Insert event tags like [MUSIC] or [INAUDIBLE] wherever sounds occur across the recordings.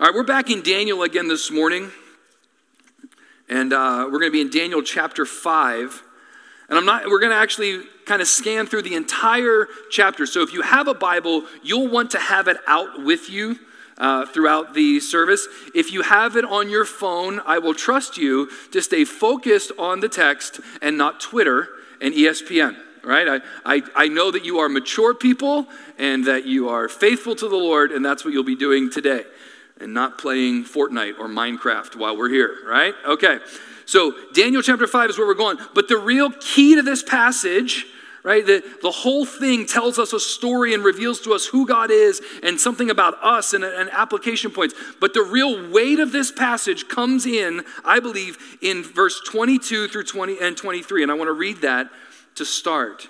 All right, we're back in Daniel again this morning. And uh, we're going to be in Daniel chapter 5. And I'm not, we're going to actually kind of scan through the entire chapter. So if you have a Bible, you'll want to have it out with you uh, throughout the service. If you have it on your phone, I will trust you to stay focused on the text and not Twitter and ESPN right? I, I, I know that you are mature people and that you are faithful to the Lord, and that's what you'll be doing today and not playing Fortnite or Minecraft while we're here, right? Okay. So, Daniel chapter 5 is where we're going. But the real key to this passage, right, the, the whole thing tells us a story and reveals to us who God is and something about us and, and application points. But the real weight of this passage comes in, I believe, in verse 22 through 20 and 23. And I want to read that to start.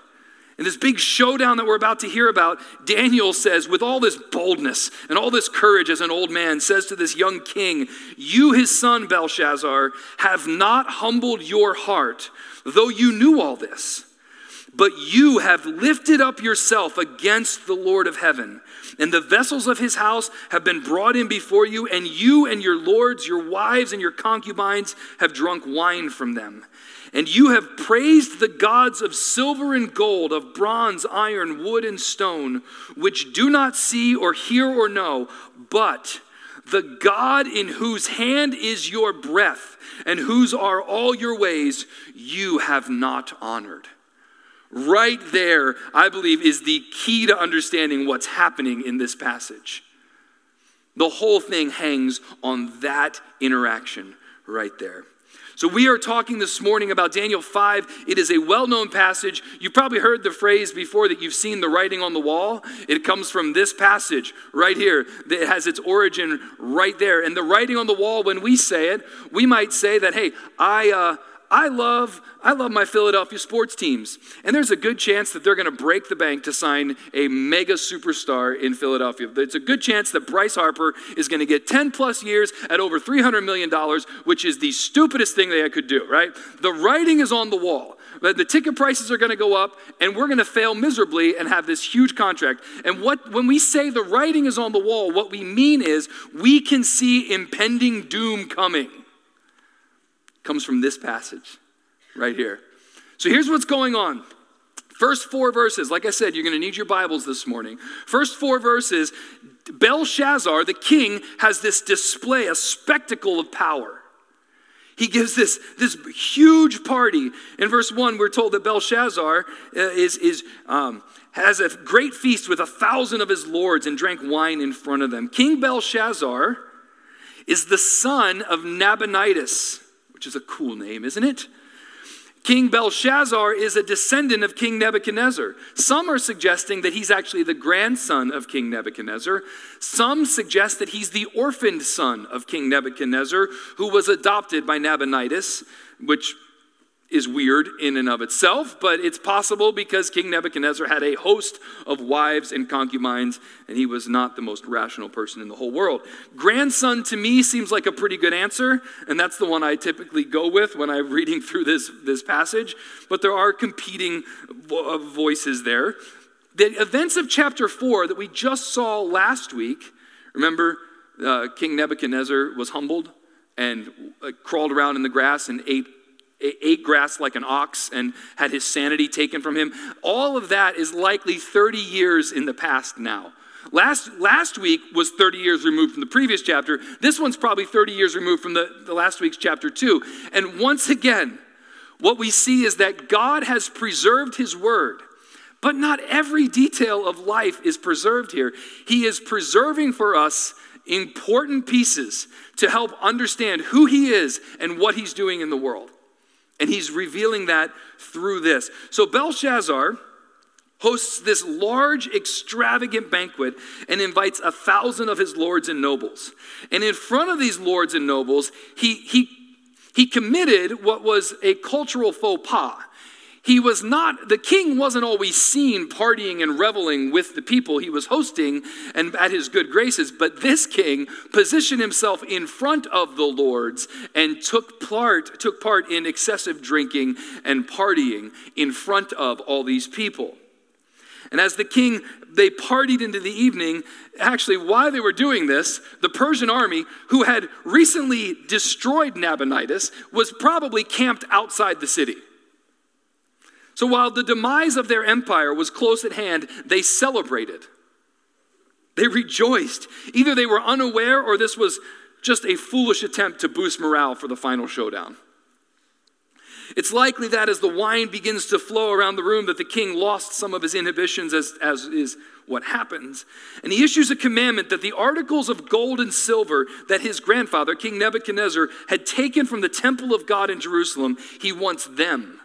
In this big showdown that we're about to hear about, Daniel says, with all this boldness and all this courage as an old man, says to this young king, You, his son Belshazzar, have not humbled your heart, though you knew all this. But you have lifted up yourself against the Lord of heaven, and the vessels of his house have been brought in before you, and you and your lords, your wives, and your concubines have drunk wine from them. And you have praised the gods of silver and gold, of bronze, iron, wood, and stone, which do not see or hear or know, but the God in whose hand is your breath and whose are all your ways, you have not honored. Right there, I believe, is the key to understanding what's happening in this passage. The whole thing hangs on that interaction right there. So, we are talking this morning about Daniel 5. It is a well known passage. You've probably heard the phrase before that you've seen the writing on the wall. It comes from this passage right here. It has its origin right there. And the writing on the wall, when we say it, we might say that, hey, I, uh, I love, I love my Philadelphia sports teams. And there's a good chance that they're going to break the bank to sign a mega superstar in Philadelphia. It's a good chance that Bryce Harper is going to get 10 plus years at over $300 million, which is the stupidest thing they could do, right? The writing is on the wall. The ticket prices are going to go up, and we're going to fail miserably and have this huge contract. And what, when we say the writing is on the wall, what we mean is we can see impending doom coming comes from this passage right here. So here's what's going on. First four verses, like I said, you're going to need your Bibles this morning. First four verses, Belshazzar, the king, has this display, a spectacle of power. He gives this, this huge party. In verse 1, we're told that Belshazzar uh, is, is, um, has a great feast with a thousand of his lords and drank wine in front of them. King Belshazzar is the son of Nabonidus which is a cool name, isn't it? King Belshazzar is a descendant of King Nebuchadnezzar. Some are suggesting that he's actually the grandson of King Nebuchadnezzar. Some suggest that he's the orphaned son of King Nebuchadnezzar, who was adopted by Nabonidus, which is weird in and of itself, but it's possible because King Nebuchadnezzar had a host of wives and concubines, and he was not the most rational person in the whole world. Grandson to me seems like a pretty good answer, and that's the one I typically go with when I'm reading through this, this passage, but there are competing uh, voices there. The events of chapter 4 that we just saw last week, remember, uh, King Nebuchadnezzar was humbled and uh, crawled around in the grass and ate ate grass like an ox and had his sanity taken from him. All of that is likely 30 years in the past now. Last, last week was 30 years removed from the previous chapter. This one's probably 30 years removed from the, the last week's chapter 2. And once again, what we see is that God has preserved his word. But not every detail of life is preserved here. He is preserving for us important pieces to help understand who he is and what he's doing in the world. And he's revealing that through this. So Belshazzar hosts this large, extravagant banquet and invites a thousand of his lords and nobles. And in front of these lords and nobles, he, he, he committed what was a cultural faux pas he was not, the king wasn't always seen partying and reveling with the people he was hosting and at his good graces, but this king positioned himself in front of the lords and took part, took part in excessive drinking and partying in front of all these people. And as the king, they partied into the evening. Actually, while they were doing this, the Persian army, who had recently destroyed Nabonidus, was probably camped outside the city. So while the demise of their empire was close at hand, they celebrated. They rejoiced. Either they were unaware or this was just a foolish attempt to boost morale for the final showdown. It's likely that as the wine begins to flow around the room, that the king lost some of his inhibitions, as, as is what happens. And he issues a commandment that the articles of gold and silver that his grandfather, King Nebuchadnezzar, had taken from the temple of God in Jerusalem, he wants them.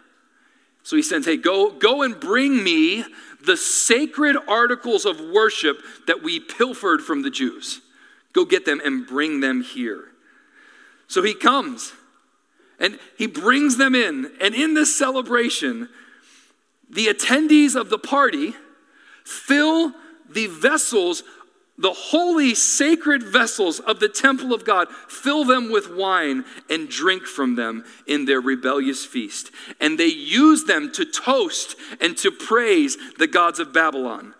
So he sends, hey, go, go and bring me the sacred articles of worship that we pilfered from the Jews. Go get them and bring them here. So he comes and he brings them in. And in this celebration, the attendees of the party fill the vessels, the holy sacred vessels of the temple of God, fill them with wine and drink from them in their rebellious feast. And they use them to toast and to praise the gods of Babylon.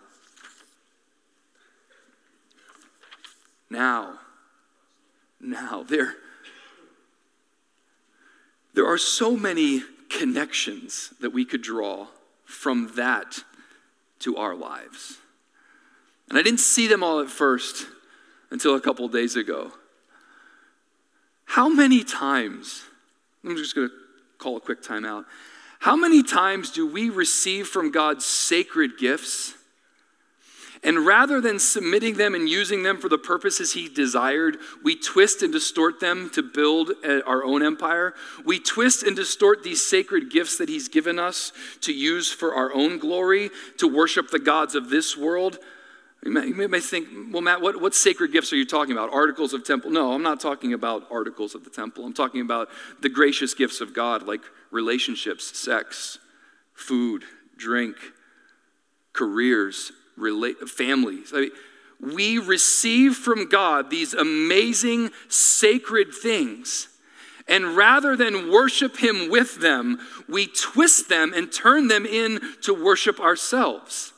Now, now, they're there are so many connections that we could draw from that to our lives. And I didn't see them all at first until a couple days ago. How many times, I'm just going to call a quick timeout. How many times do we receive from God sacred gifts and rather than submitting them and using them for the purposes he desired, we twist and distort them to build our own empire. We twist and distort these sacred gifts that he's given us to use for our own glory, to worship the gods of this world. You may, you may think, well, Matt, what, what sacred gifts are you talking about? Articles of temple? No, I'm not talking about articles of the temple. I'm talking about the gracious gifts of God, like relationships, sex, food, drink, careers, relate, families. I mean, we receive from God these amazing sacred things. And rather than worship Him with them, we twist them and turn them in to worship ourselves.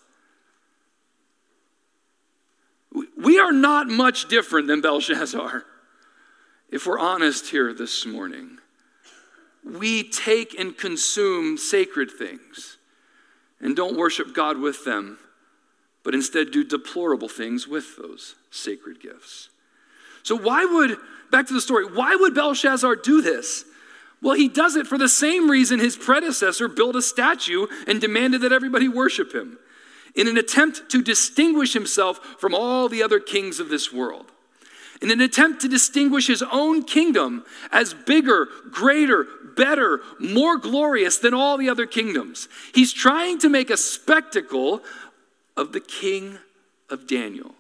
We are not much different than Belshazzar, if we're honest here this morning. We take and consume sacred things and don't worship God with them but instead do deplorable things with those sacred gifts. So, why would, back to the story, why would Belshazzar do this? Well, he does it for the same reason his predecessor built a statue and demanded that everybody worship him in an attempt to distinguish himself from all the other kings of this world. In an attempt to distinguish his own kingdom as bigger, greater, better, more glorious than all the other kingdoms. He's trying to make a spectacle of the king of Daniel,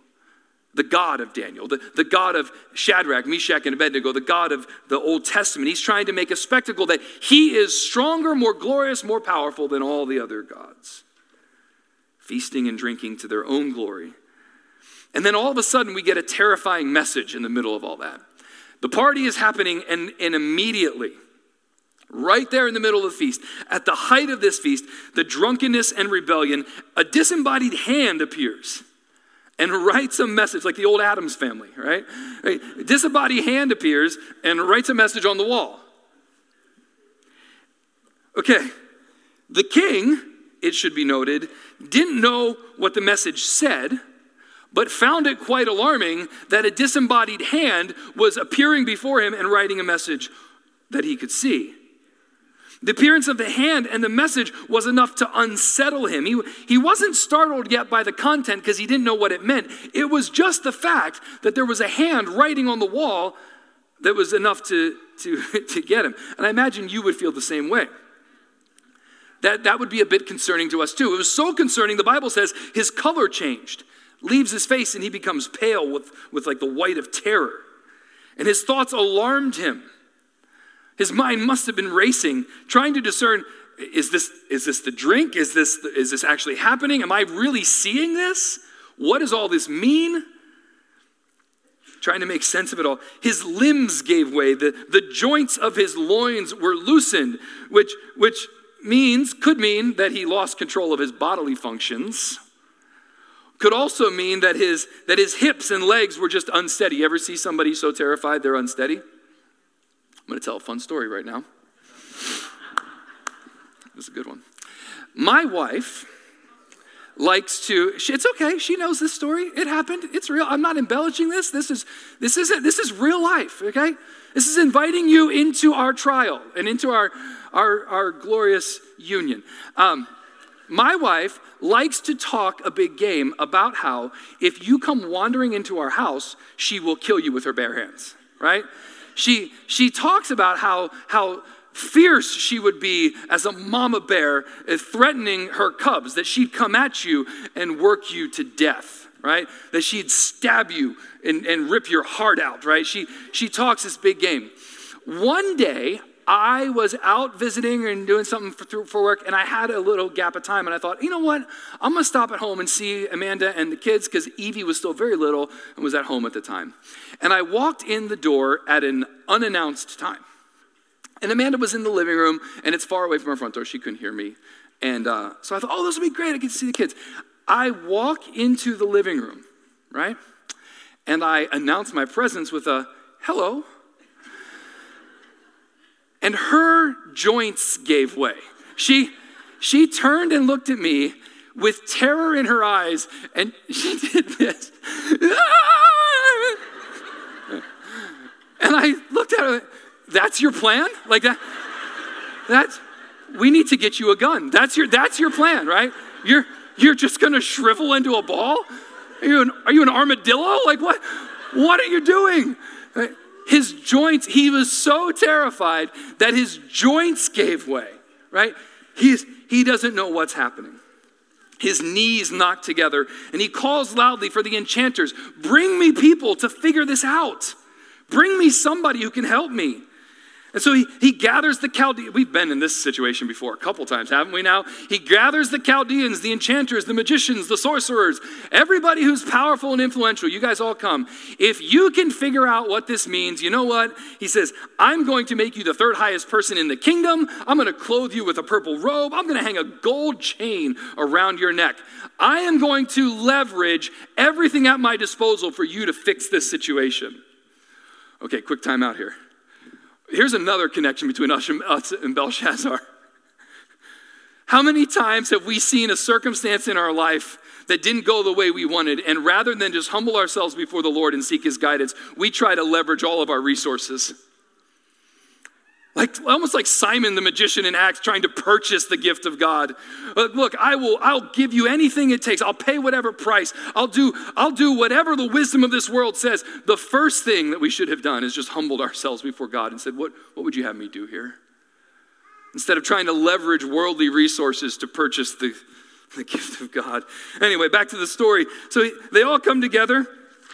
the God of Daniel, the, the God of Shadrach, Meshach, and Abednego, the God of the Old Testament. He's trying to make a spectacle that he is stronger, more glorious, more powerful than all the other gods, feasting and drinking to their own glory. And then all of a sudden, we get a terrifying message in the middle of all that. The party is happening, and, and immediately, Right there in the middle of the feast, at the height of this feast, the drunkenness and rebellion, a disembodied hand appears and writes a message, like the old Addams family, right? right? Disembodied hand appears and writes a message on the wall. Okay, the king, it should be noted, didn't know what the message said, but found it quite alarming that a disembodied hand was appearing before him and writing a message that he could see. The appearance of the hand and the message was enough to unsettle him. He, he wasn't startled yet by the content because he didn't know what it meant. It was just the fact that there was a hand writing on the wall that was enough to, to, [LAUGHS] to get him. And I imagine you would feel the same way. That, that would be a bit concerning to us too. It was so concerning, the Bible says his color changed, leaves his face, and he becomes pale with, with like the white of terror. And his thoughts alarmed him. His mind must have been racing, trying to discern is this, is this the drink? Is this, is this actually happening? Am I really seeing this? What does all this mean? Trying to make sense of it all. His limbs gave way, the, the joints of his loins were loosened, which, which means, could mean that he lost control of his bodily functions. could also mean that his, that his hips and legs were just unsteady. You ever see somebody so terrified they're unsteady? I'm going to tell a fun story right now. This is a good one. My wife likes to it's okay she knows this story it happened it's real i'm not embellishing this this is this isn't this is real life okay this is inviting you into our trial and into our our, our glorious union um, my wife likes to talk a big game about how if you come wandering into our house she will kill you with her bare hands right she she talks about how how fierce she would be as a mama bear uh, threatening her cubs, that she'd come at you and work you to death, right? That she'd stab you and, and rip your heart out, right? She, she talks this big game. One day, I was out visiting and doing something for, for, work, and I had a little gap of time, and I thought, you know what? I'm gonna stop at home and see Amanda and the kids because Evie was still very little and was at home at the time. And I walked in the door at an unannounced time. And Amanda was in the living room, and it's far away from our front door. She couldn't hear me. And uh, so I thought, oh, this will be great. I get to see the kids. I walk into the living room, right? And I announce my presence with a hello. And her joints gave way. She, she turned and looked at me with terror in her eyes, and [LAUGHS] she did this. and I looked at her that's your plan? Like that? That's, we need to get you a gun. That's your, that's your plan, right? You're, you're just to shrivel into a ball? Are you, an, are you an armadillo? Like what? What are you doing? His joints, he was so terrified that his joints gave way, right? He's, he doesn't know what's happening. His knees knock together, and he calls loudly for the enchanters Bring me people to figure this out. Bring me somebody who can help me. And so he, he gathers the Chaldeans. We've been in this situation before a couple times, haven't we now? He gathers the Chaldeans, the enchanters, the magicians, the sorcerers, everybody who's powerful and influential. You guys all come. If you can figure out what this means, you know what? He says, I'm going to make you the third highest person in the kingdom. I'm going to clothe you with a purple robe. I'm going to hang a gold chain around your neck. I am going to leverage everything at my disposal for you to fix this situation. Okay, quick time out here. Here's another connection between us and Belshazzar. How many times have we seen a circumstance in our life that didn't go the way we wanted, and rather than just humble ourselves before the Lord and seek His guidance, we try to leverage all of our resources? Like almost like Simon the magician in Acts trying to purchase the gift of God. Uh, look, I will I'll give you anything it takes. I'll pay whatever price. I'll do I'll do whatever the wisdom of this world says. The first thing that we should have done is just humbled ourselves before God and said, "What what would you have me do here?" Instead of trying to leverage worldly resources to purchase the the gift of God. Anyway, back to the story. So they all come together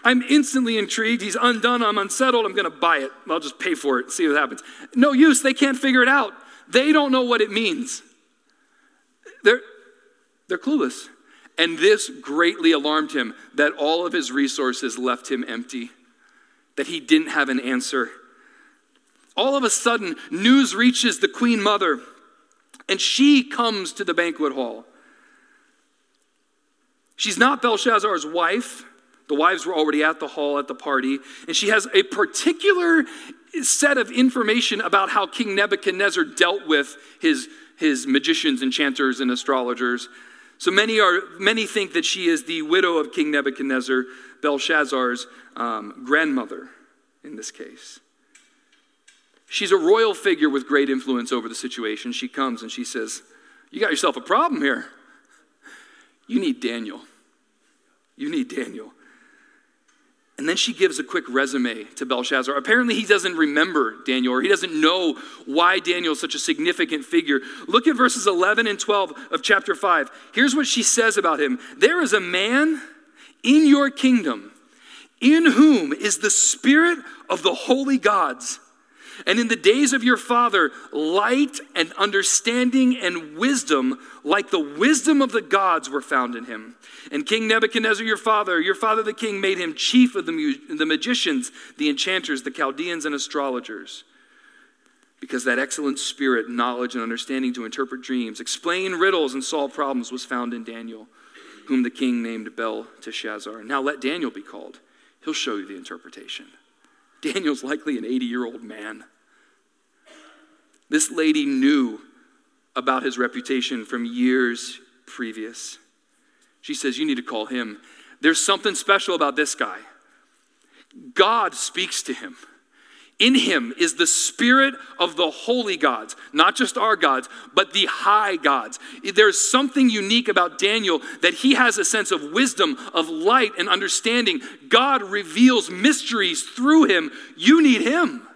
I'm instantly intrigued. He's undone. I'm unsettled. I'm going to buy it. I'll just pay for it, see what happens. No use. They can't figure it out. They don't know what it means. They're, they're clueless. And this greatly alarmed him that all of his resources left him empty, that he didn't have an answer. All of a sudden, news reaches the queen mother, and she comes to the banquet hall. She's not Belshazzar's wife. The wives were already at the hall at the party, and she has a particular set of information about how King Nebuchadnezzar dealt with his, his magicians, enchanters, and astrologers. So many, are, many think that she is the widow of King Nebuchadnezzar, Belshazzar's um, grandmother in this case. She's a royal figure with great influence over the situation. She comes and she says, You got yourself a problem here. You need Daniel. You need Daniel. And then she gives a quick resume to Belshazzar. Apparently, he doesn't remember Daniel or he doesn't know why Daniel is such a significant figure. Look at verses 11 and 12 of chapter 5. Here's what she says about him There is a man in your kingdom in whom is the spirit of the holy gods. And in the days of your father, light and understanding and wisdom, like the wisdom of the gods, were found in him. And King Nebuchadnezzar, your father, your father the king, made him chief of the, the magicians, the enchanters, the Chaldeans, and astrologers. Because that excellent spirit, knowledge, and understanding to interpret dreams, explain riddles, and solve problems was found in Daniel. whom the king named Belteshazzar. Now let Daniel be called. He'll show you the interpretation. Daniel's likely an 80 year old man. This lady knew about his reputation from years previous. She says, You need to call him. There's something special about this guy. God speaks to him. In him is the spirit of the holy gods, not just our gods, but the high gods. There's something unique about Daniel that he has a sense of wisdom, of light, and understanding. God reveals mysteries through him. You need him.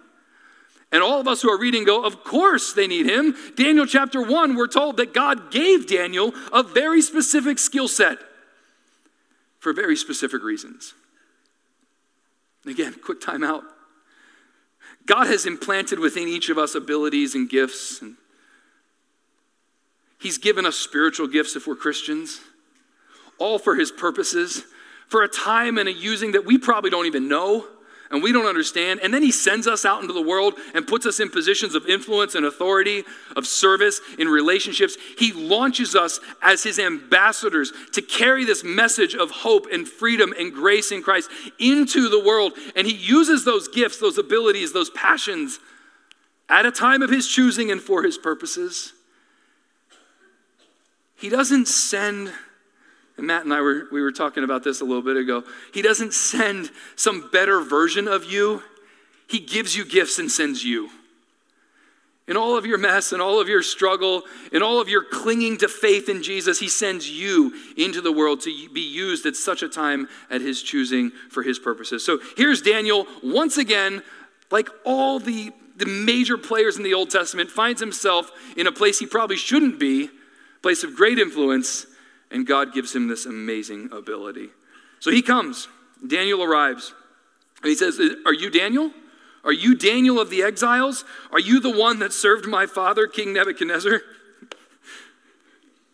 And all of us who are reading go, of course they need him. Daniel chapter 1, we're told that God gave Daniel a very specific skill set for very specific reasons. Again, quick time out. God has implanted within each of us abilities and gifts. And he's given us spiritual gifts if we're Christians, all for His purposes, for a time and a using that we probably don't even know and we don't understand. And then he sends us out into the world and puts us in positions of influence and authority, of service, in relationships. He launches us as his ambassadors to carry this message of hope and freedom and grace in Christ into the world. And he uses those gifts, those abilities, those passions at a time of his choosing and for his purposes. He doesn't send and Matt and I were, we were talking about this a little bit ago. He doesn't send some better version of you, He gives you gifts and sends you. In all of your mess and all of your struggle and all of your clinging to faith in Jesus, He sends you into the world to be used at such a time at His choosing for His purposes. So here's Daniel once again, like all the, the major players in the Old Testament, finds himself in a place he probably shouldn't be, place of great influence, and God gives him this amazing ability. So he comes. Daniel arrives. And he says, Are you Daniel? Are you Daniel of the exiles? Are you the one that served my father, King Nebuchadnezzar?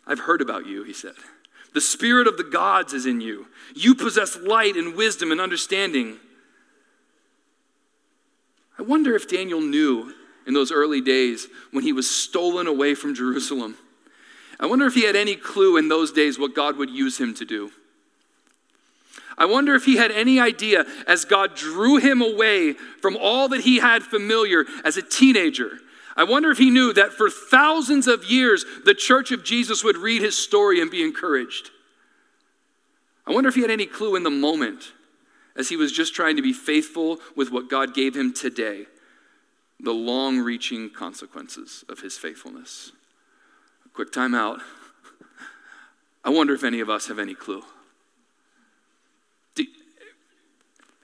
I've heard about you, he said. The spirit of the gods is in you. You possess light and wisdom and understanding. I wonder if Daniel knew in those early days when he was stolen away from Jerusalem I wonder if he had any clue in those days what God would use him to do. I wonder if he had any idea as God drew him away from all that he had familiar as a teenager. I wonder if he knew that for thousands of years the church of Jesus would read his story and be encouraged. I wonder if he had any clue in the moment as he was just trying to be faithful with what God gave him today, the long reaching consequences of his faithfulness. Quick time out. I wonder if any of us have any clue. Do,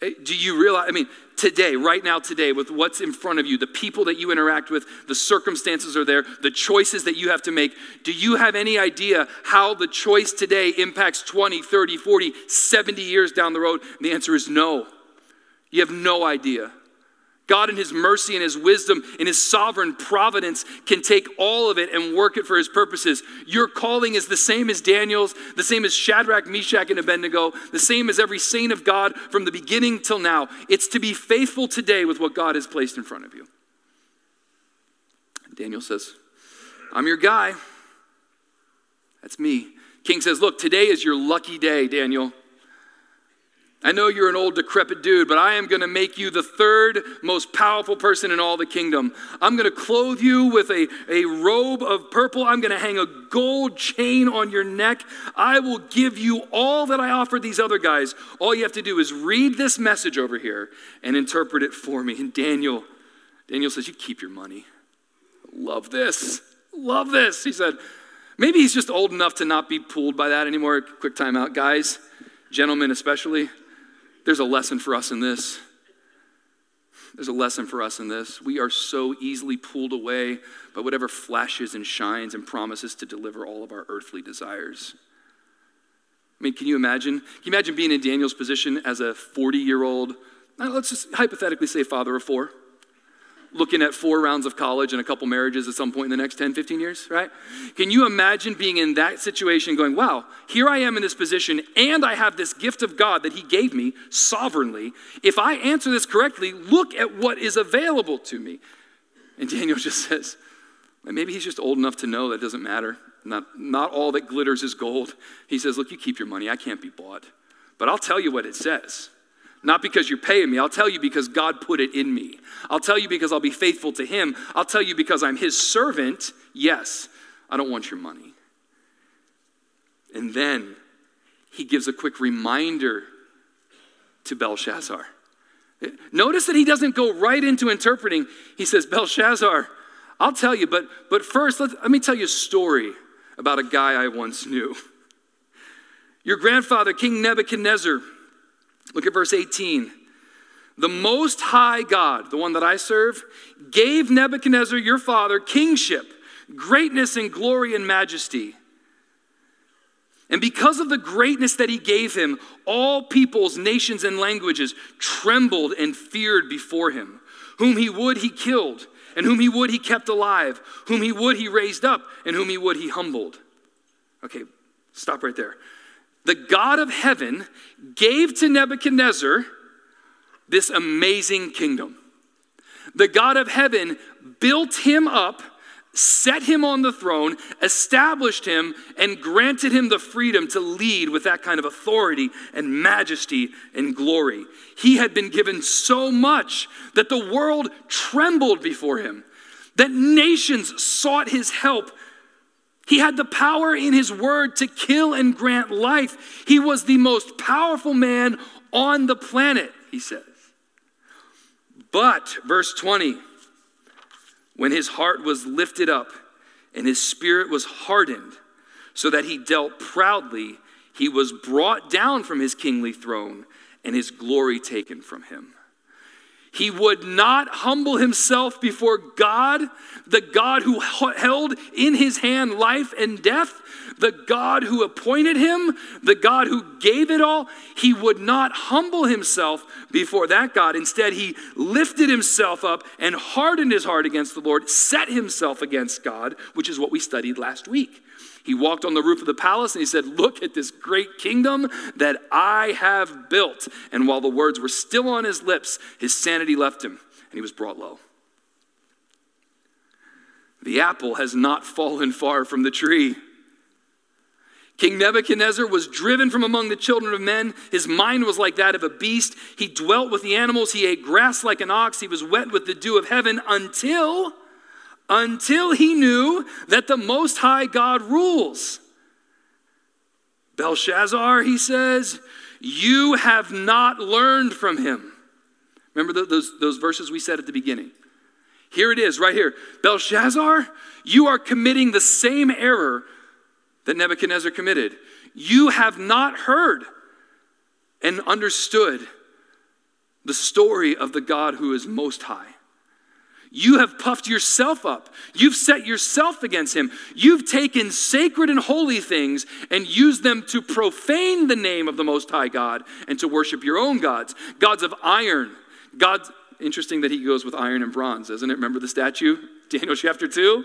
eh, do you realize? I mean, today, right now, today, with what's in front of you, the people that you interact with, the circumstances are there, the choices that you have to make, do you have any idea how the choice today impacts 20, 30, 40, 70 years down the road? And the answer is no. You have no idea. God, in His mercy and His wisdom, in His sovereign providence, can take all of it and work it for His purposes. Your calling is the same as Daniel's, the same as Shadrach, Meshach, and Abednego, the same as every saint of God from the beginning till now. It's to be faithful today with what God has placed in front of you. Daniel says, I'm your guy. That's me. King says, Look, today is your lucky day, Daniel. I know you're an old, decrepit dude, but I am going to make you the third most powerful person in all the kingdom. I'm going to clothe you with a, a robe of purple. I'm going to hang a gold chain on your neck. I will give you all that I offered these other guys. All you have to do is read this message over here and interpret it for me. And Daniel, Daniel says, You keep your money. Love this. Love this. He said, Maybe he's just old enough to not be pulled by that anymore. Quick time out, guys, gentlemen especially. There's a lesson for us in this. There's a lesson for us in this. We are so easily pulled away by whatever flashes and shines and promises to deliver all of our earthly desires. I mean, can you imagine? Can you imagine being in Daniel's position as a 40 year old, uh, let's just hypothetically say father of four? Looking at four rounds of college and a couple marriages at some point in the next 10, 15 years, right? Can you imagine being in that situation going, wow, here I am in this position and I have this gift of God that He gave me sovereignly. If I answer this correctly, look at what is available to me. And Daniel [LAUGHS] just says, Maybe he's just old enough to know that doesn't matter. Not, not all that glitters is gold. He says, Look, you keep your money. I can't be bought. But I'll tell you what it says. Not because you're paying me. I'll tell you because God put it in me. I'll tell you because I'll be faithful to Him. I'll tell you because I'm His servant. Yes, I don't want your money. And then he gives a quick reminder to Belshazzar. Notice that he doesn't go right into interpreting. He says, Belshazzar, I'll tell you, but, but first, let, let me tell you a story about a guy I once knew. Your grandfather, King Nebuchadnezzar, look at verse 18. The Most High God, the one that I serve, gave Nebuchadnezzar, your father, kingship, greatness and glory and majesty. And because of the greatness that he gave him, all peoples, nations, and languages trembled and feared before him. Whom he would, he killed, and whom he would, he kept alive. Whom he would, he raised up, and whom he would, he humbled. Okay, stop right there. The God of heaven gave to Nebuchadnezzar this amazing kingdom. The God of heaven built him up set him on the throne, established him, and granted him the freedom to lead with that kind of authority and majesty and glory. He had been given so much that the world trembled before him, that nations sought his help. He had the power in his word to kill and grant life. He was the most powerful man on the planet, he says. But, verse 20, when his heart was lifted up and his spirit was hardened, so that he dealt proudly, he was brought down from his kingly throne and his glory taken from him. He would not humble himself before God, the God who held in his hand life and death, the God who appointed him, the God who gave it all. He would not humble himself before that God. Instead, he lifted himself up and hardened his heart against the Lord, set himself against God, which is what we studied last week. He walked on the roof of the palace and he said, Look at this great kingdom that I have built. And while the words were still on his lips, his sanity left him and he was brought low. The apple has not [LAUGHS] fallen far from the tree. King Nebuchadnezzar was driven from among the children of men. His mind was like that of a beast. He dwelt with the animals. He ate grass like an ox. He was wet with the dew of heaven until until he knew that the Most High God rules. Belshazzar, he says, you have not learned from him. Remember those, those verses we said at the beginning? Here it is, right here. Belshazzar, you are committing the same error that Nebuchadnezzar committed. You have not heard and understood the story of the God who is most high. You have puffed yourself up. You've set yourself against him. You've taken sacred and holy things and used them to profane the name of the Most High God and to worship your own gods, gods of iron. God's interesting that he goes with iron and bronze, isn't it? Remember the statue, [LAUGHS] Daniel chapter 2?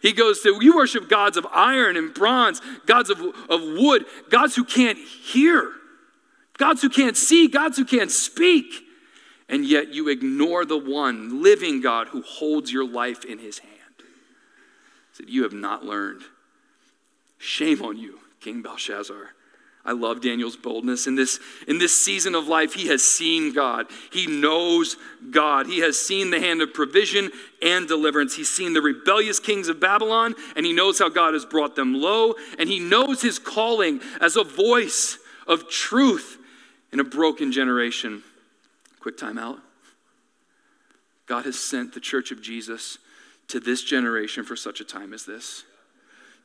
He goes to, you worship gods of iron and bronze, gods of, of wood, gods who can't hear, gods who can't see, gods who can't speak and yet you ignore the one living God who holds your life in his hand. Said, You have not learned. Shame on you, King Belshazzar. I love Daniel's boldness. In this, in this season of life, he has seen God. He knows God. He has seen the hand of provision and deliverance. He's seen the rebellious kings of Babylon, and he knows how God has brought them low. And he knows his calling as a voice of truth in a broken generation. Quick time out. God has sent the church of Jesus to this generation for such a time as this.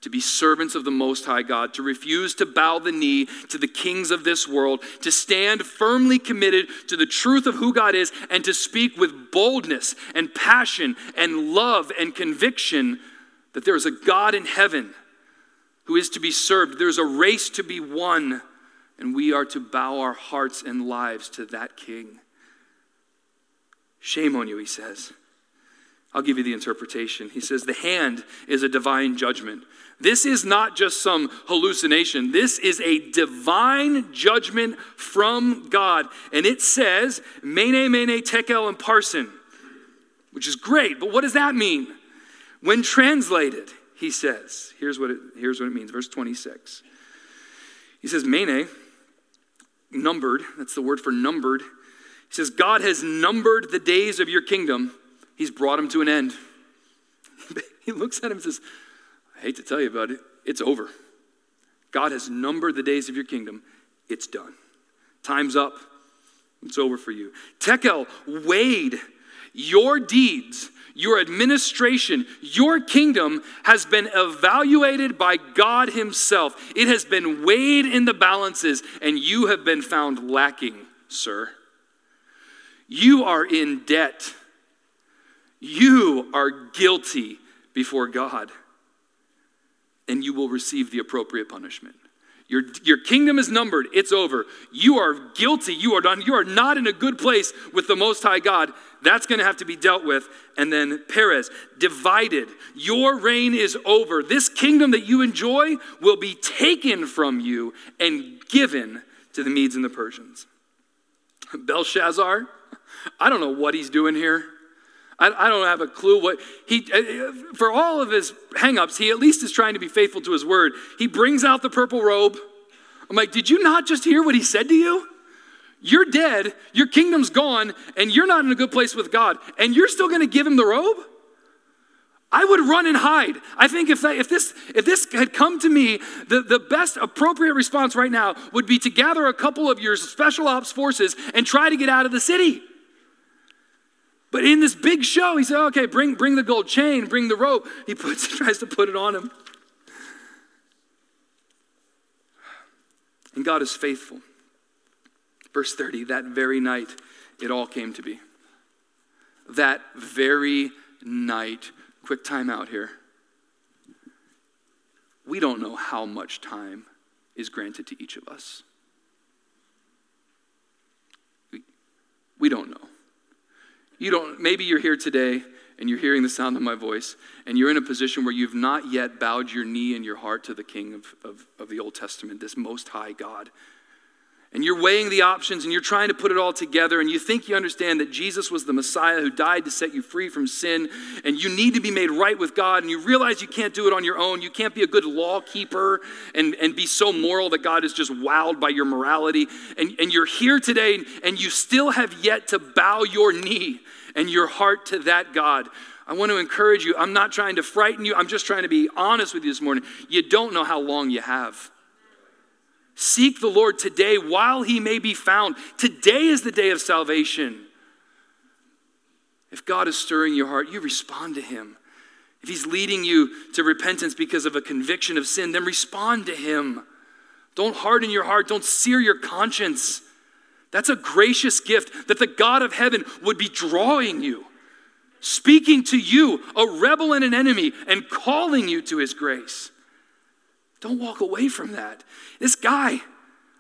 To be servants of the Most High God, to refuse to bow the knee to the kings of this world, to stand firmly committed to the truth of who God is, and to speak with boldness and passion and love and conviction that there is a God in heaven who is to be served. There's a race to be won, and we are to bow our hearts and lives to that King. Shame on you, he says. I'll give you the interpretation. He says, The hand is a divine judgment. This is not just some hallucination. This is a divine judgment from God. And it says, Mene, Mene, Tekel, and Parsin, which is great. But what does that mean? When translated, he says, here's what it, here's what it means, verse 26. He says, Mene, numbered, that's the word for numbered. Says, God has numbered the days of your kingdom, He's brought them to an end. [LAUGHS] he looks at him and says, I hate to tell you about it, it's over. God has numbered the days of your kingdom, it's done. Time's up. It's over for you. Tekel weighed your deeds, your administration, your kingdom has been evaluated by God Himself. It has been weighed in the balances, and you have been found lacking, sir. You are in debt. You are guilty before God, and you will receive the appropriate punishment. Your, your kingdom is numbered. It's over. You are guilty. You are done. You are not in a good place with the Most High God. That's going to have to be dealt with. And then Peres, divided. Your reign is over. This kingdom that you enjoy will be taken from you and given to the Medes and the Persians. Belshazzar, I don't know what he's doing here. I, I don't have a clue what he, uh, for all of his hangups, he at least is trying to be faithful to his word. He brings out the purple robe. I'm like, did you not just hear what he said to you? You're dead, your kingdom's gone, and you're not in a good place with God, and you're still to give him the robe? I would run and hide. I think if, that, if, this, if this had come to me, the, the best appropriate response right now would be to gather a couple of your special ops forces and try to get out of the city. But in this big show, he said, okay, bring, bring the gold chain, bring the rope. [LAUGHS] He puts, [LAUGHS] tries to put it on him. And God is faithful. Verse 30, that very night, it all came to be. That very night, quick time out here. We don't know how much time is granted to each of us. We, we don't know. You don't, maybe you're here today and you're hearing the sound of my voice, and you're in a position where you've not yet bowed your knee and your heart to the King of, of, of the Old Testament, this Most High God and you're weighing the options and you're trying to put it all together and you think you understand that Jesus was the Messiah who died to set you free from sin and you need to be made right with God and you realize you can't do it on your own. You can't be a good law keeper and, and be so moral that God is just wowed by your morality. And, and you're here today and you still have yet to bow your knee and your heart to that God. I want to encourage you. I'm not trying to frighten you. I'm just trying to be honest with you this morning. You don't know how long you have. Seek the Lord today while he may be found. Today is the day of salvation. If God is stirring your heart, you respond to him. If he's leading you to repentance because of a conviction of sin, then respond to him. Don't harden your heart, don't sear your conscience. That's a gracious gift that the God of heaven would be drawing you, speaking to you, a rebel and an enemy, and calling you to his grace. Don't walk away from that. This guy,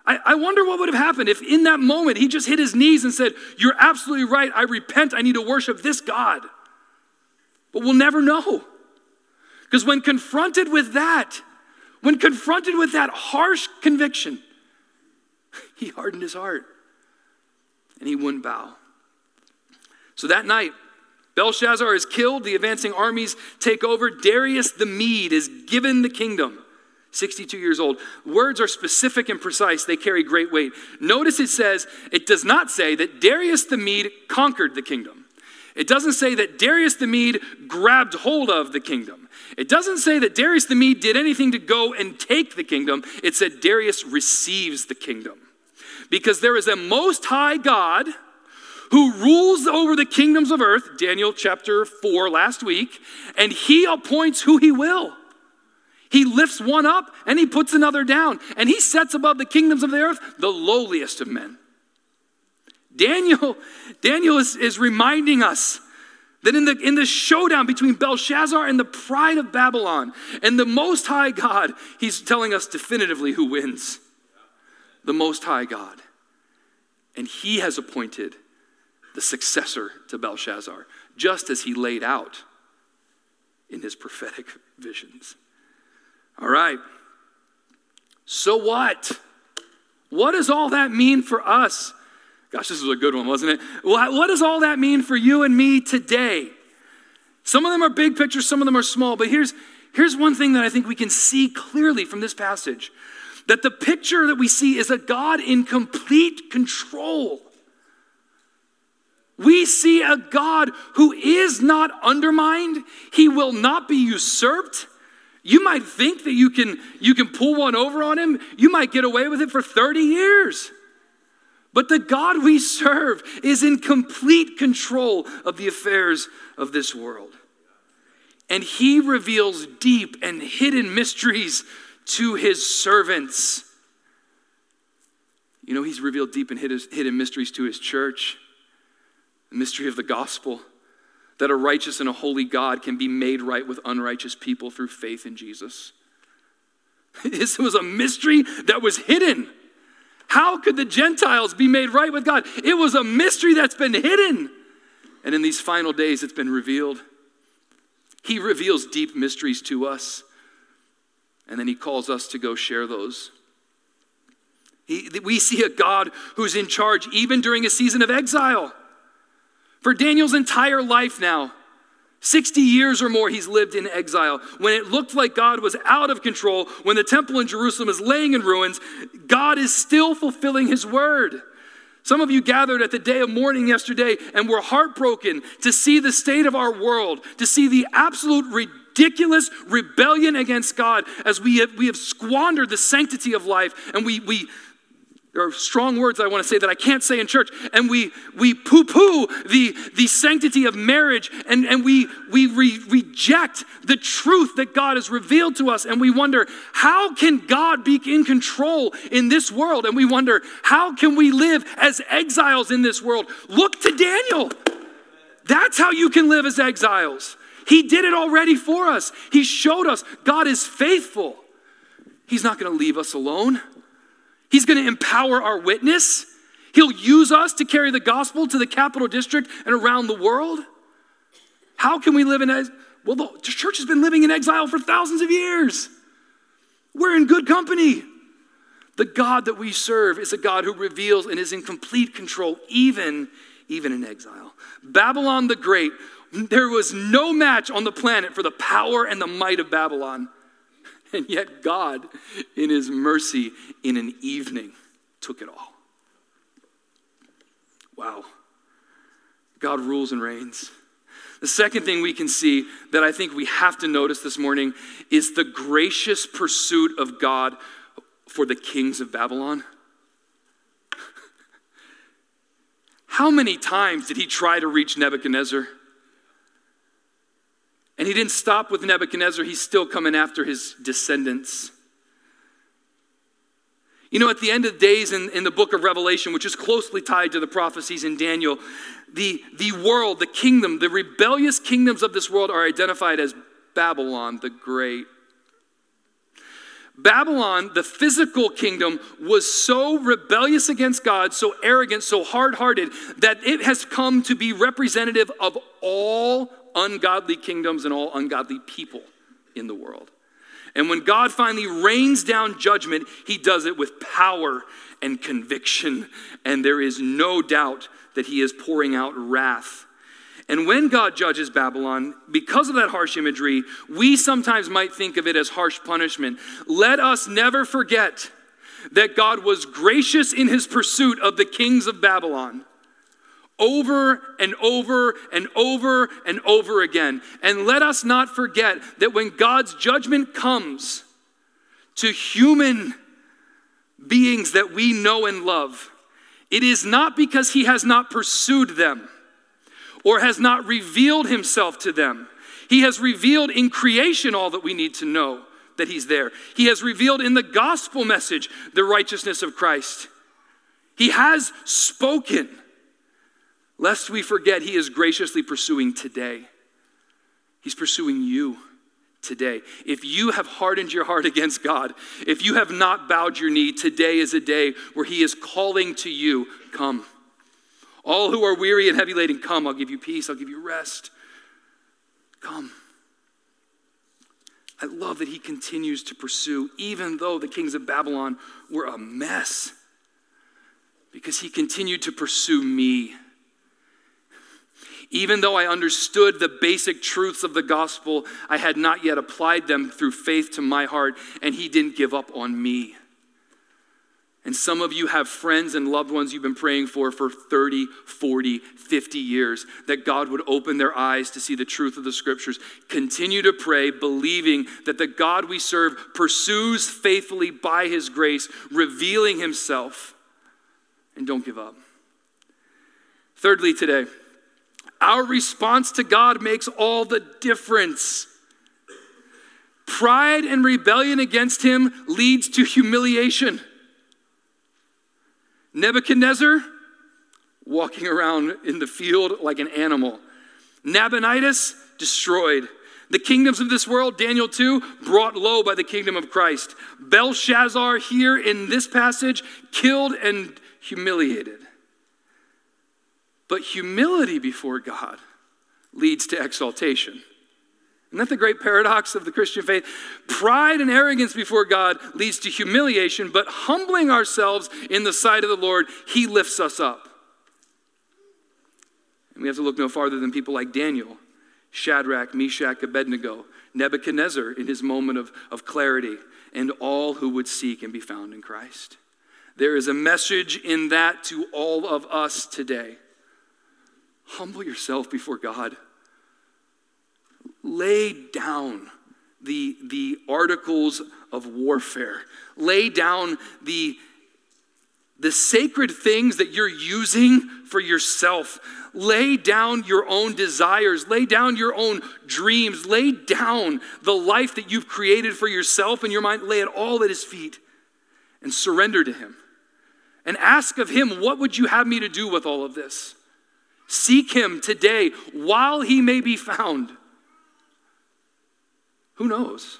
I, I, wonder what would have happened if in that moment he just hit his knees and said, You're absolutely right. I repent. I need to worship this God. But we'll never know. Because when confronted with that, when confronted with that harsh conviction, [LAUGHS] he hardened his heart and he wouldn't bow. So that night, Belshazzar is killed, the advancing armies take over. Darius the Mede is given the kingdom. 62 years old. Words are specific and precise, they carry great weight. Notice it says, it does not say that Darius the Mede conquered the kingdom. It doesn't say that Darius the Mede grabbed hold of the kingdom. It doesn't say that Darius the Mede did anything to go and take the kingdom. It said Darius receives the kingdom. Because there is a most high God who rules over the kingdoms of earth, Daniel chapter 4 last week, and he appoints who he will. He lifts one up and he puts another down, and he sets above the kingdoms of the earth the lowliest of men. Daniel, Daniel is, is reminding us that in the, in the showdown between Belshazzar and the pride of Babylon and the Most High God, he's telling us definitively who wins. The Most High God. And he has appointed the successor to Belshazzar, just as he laid out in his prophetic visions. All right. So what? What does all that mean for us? Gosh, this was a good one, wasn't it? What does all that mean for you and me today? Some of them are big pictures, some of them are small, but here's, here's one thing that I think we can see clearly from this passage that the picture that we see is a God in complete control. We see a God who is not undermined, he will not be usurped. You might think that you can, you can pull one over on him, you might get away with it for 30 years. But the God we serve is in complete control of the affairs of this world. And he reveals deep and hidden mysteries to his servants. You know, he's revealed deep and hidden mysteries to his church. The mystery of the gospel that a righteous and a holy God can be made right with unrighteous people through faith in Jesus. [LAUGHS] This was a mystery that was hidden. How could the Gentiles be made right with God? It was a mystery that's been hidden. And in these final days, it's been revealed. He reveals deep mysteries to us, and then He calls us to go share those. He, we see a God who's in charge even during a season of exile. For Daniel's entire life now, 60 years or more he's lived in exile. When it looked like God was out of control, when the temple in Jerusalem is laying in ruins, God is still fulfilling his word. Some of you gathered at the day of mourning yesterday and were heartbroken to see the state of our world, to see the absolute ridiculous rebellion against God as we have, we have squandered the sanctity of life and we, we, there are strong words I want to say that I can't say in church. And we, we poo poo the, the sanctity of marriage and, and we, we re- reject the truth that God has revealed to us. And we wonder, how can God be in control in this world? And we wonder, how can we live as exiles in this world? Look to Daniel. That's how you can live as exiles. He did it already for us, He showed us God is faithful. He's not going to leave us alone. He's going to empower our witness. He'll use us to carry the gospel to the capital district and around the world. How can we live in exile? Well, the church has been living in exile for thousands of years. We're in good company. The God that we serve is a God who reveals and is in complete control, even, even in exile. Babylon the Great, there was no match on the planet for the power and the might of Babylon. And yet, God, in His mercy, in an evening, took it all. Wow. God rules and reigns. The second thing we can see that I think we have to notice this morning is the gracious pursuit of God for the kings of Babylon. [LAUGHS] How many times did he try to reach Nebuchadnezzar? And he didn't stop with Nebuchadnezzar, he's still coming after his descendants. You know, at the end of days in, in the book of Revelation, which is closely tied to the prophecies in Daniel, the, the world, the kingdom, the rebellious kingdoms of this world are identified as Babylon the Great. Babylon, the physical kingdom, was so rebellious against God, so arrogant, so hard hearted, that it has come to be representative of all ungodly kingdoms and all ungodly people in the world. And when God finally rains down judgment, he does it with power and conviction. And there is no doubt that he is pouring out wrath. And when God judges Babylon, because of that harsh imagery, we sometimes might think of it as harsh punishment. Let us never forget that God was gracious in his pursuit of the kings of Babylon over and over and over and over again. And let us not forget that when God's judgment comes to human beings that we know and love, it is not because he has not pursued them or has not revealed himself to them. He has revealed in creation all that we need to know that he's there. He has revealed in the gospel message the righteousness of Christ. He has spoken Lest we forget, He is graciously pursuing today. He's pursuing you today. If you have hardened your heart [LAUGHS] against God, if you have not bowed your knee, today is a day where He is calling to you, come. All who are weary and heavy laden, come. I'll give you peace, I'll give you rest. Come. I love that he continues to pursue, even though the kings of Babylon were a mess, because he continued to pursue me Even though I understood the basic truths of the gospel, I had not yet applied them through faith to my heart, and He didn't give up on me. And some of you have friends and loved ones you've been praying for for 30, 40, 50 years that God would open their eyes to see the truth of the scriptures. Continue to pray, believing that the God we serve pursues faithfully by his grace, revealing himself. And don't give up. Thirdly, today, our response to God makes all the difference. Pride and rebellion against him leads to humiliation. Nebuchadnezzar, walking around in the field like an animal. Nabonidus, destroyed. The kingdoms of this world, Daniel 2, brought low by the kingdom of Christ. Belshazzar, here in this passage, killed and humiliated. But humility before God leads to exaltation. Isn't that the great paradox of the Christian faith? Pride and arrogance before God leads to humiliation, but humbling ourselves in the sight of the Lord, He lifts us up. And we have to look no farther than people like Daniel, Shadrach, Meshach, Abednego, Nebuchadnezzar in his moment of, of clarity, and all who would seek and be found in Christ. There is a message in that to all of us today. Humble yourself before God lay down the, the articles of warfare, lay down the, the sacred things that you're using for yourself. Lay down your own desires, lay down your own dreams, lay down the life that you've created for yourself in your mind, lay it all at his feet and surrender to him. And ask of him, What would you have me to do with all of this? Seek him today while he may be found. Who knows?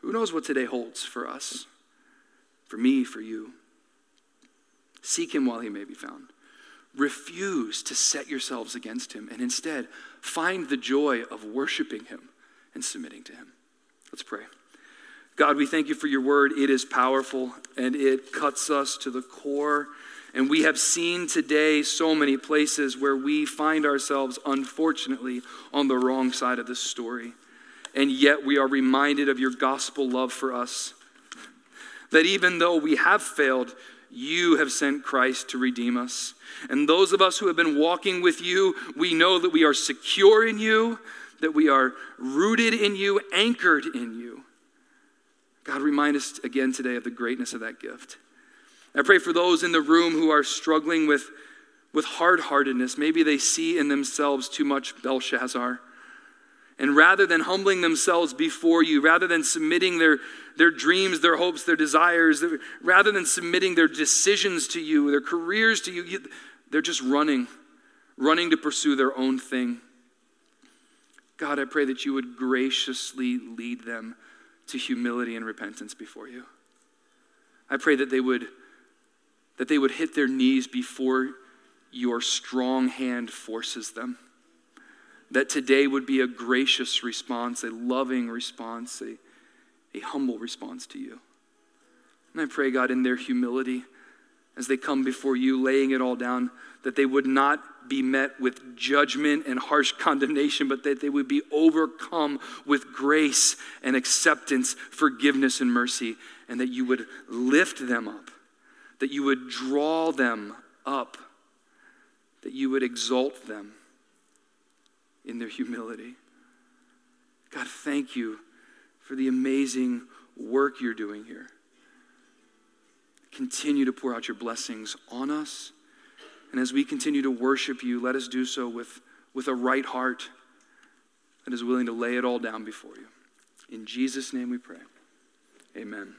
Who knows what today holds for us, for me, for you? Seek him while he may be found. Refuse to set yourselves against him, and instead find the joy of worshiping him and submitting to him. Let's pray. God, we thank you for your word. It is powerful and it cuts us to the core. And we have seen today so many places where we find ourselves, unfortunately, on the wrong side of the story and yet we are reminded of your gospel love for us. That even though we have failed, you have sent Christ to redeem us. And those of us who have been walking with you, we know that we are secure in you, that we are rooted in you, anchored in you. God, remind us again today of the greatness of that gift. I pray for those in the room who are struggling with, with hard heartedness. Maybe they see in themselves too much Belshazzar. And rather than humbling themselves before you, rather than submitting their, their dreams, their hopes, their desires, rather than submitting their decisions to you, their careers to you, you they're just running, running to pursue their own thing. God, I pray that you would graciously lead them to humility and repentance before you. I pray that they would that they would hit their knees before your strong hand forces them that today would be a gracious response, a loving response, a, a humble response to you. And I pray, God, in their humility, as they come before you, laying it all down, that they would not be met with judgment and harsh [LAUGHS] condemnation, but that they would be overcome with grace and acceptance, forgiveness and mercy, and that you would lift them up, that you would draw them up, that you would exalt them in their humility. God, thank you for the amazing work you're doing here. Continue to pour out your blessings on us. And as we continue to worship you, let us do so with, with a right heart that is willing to lay it all down before you. In Jesus' name we pray. Amen.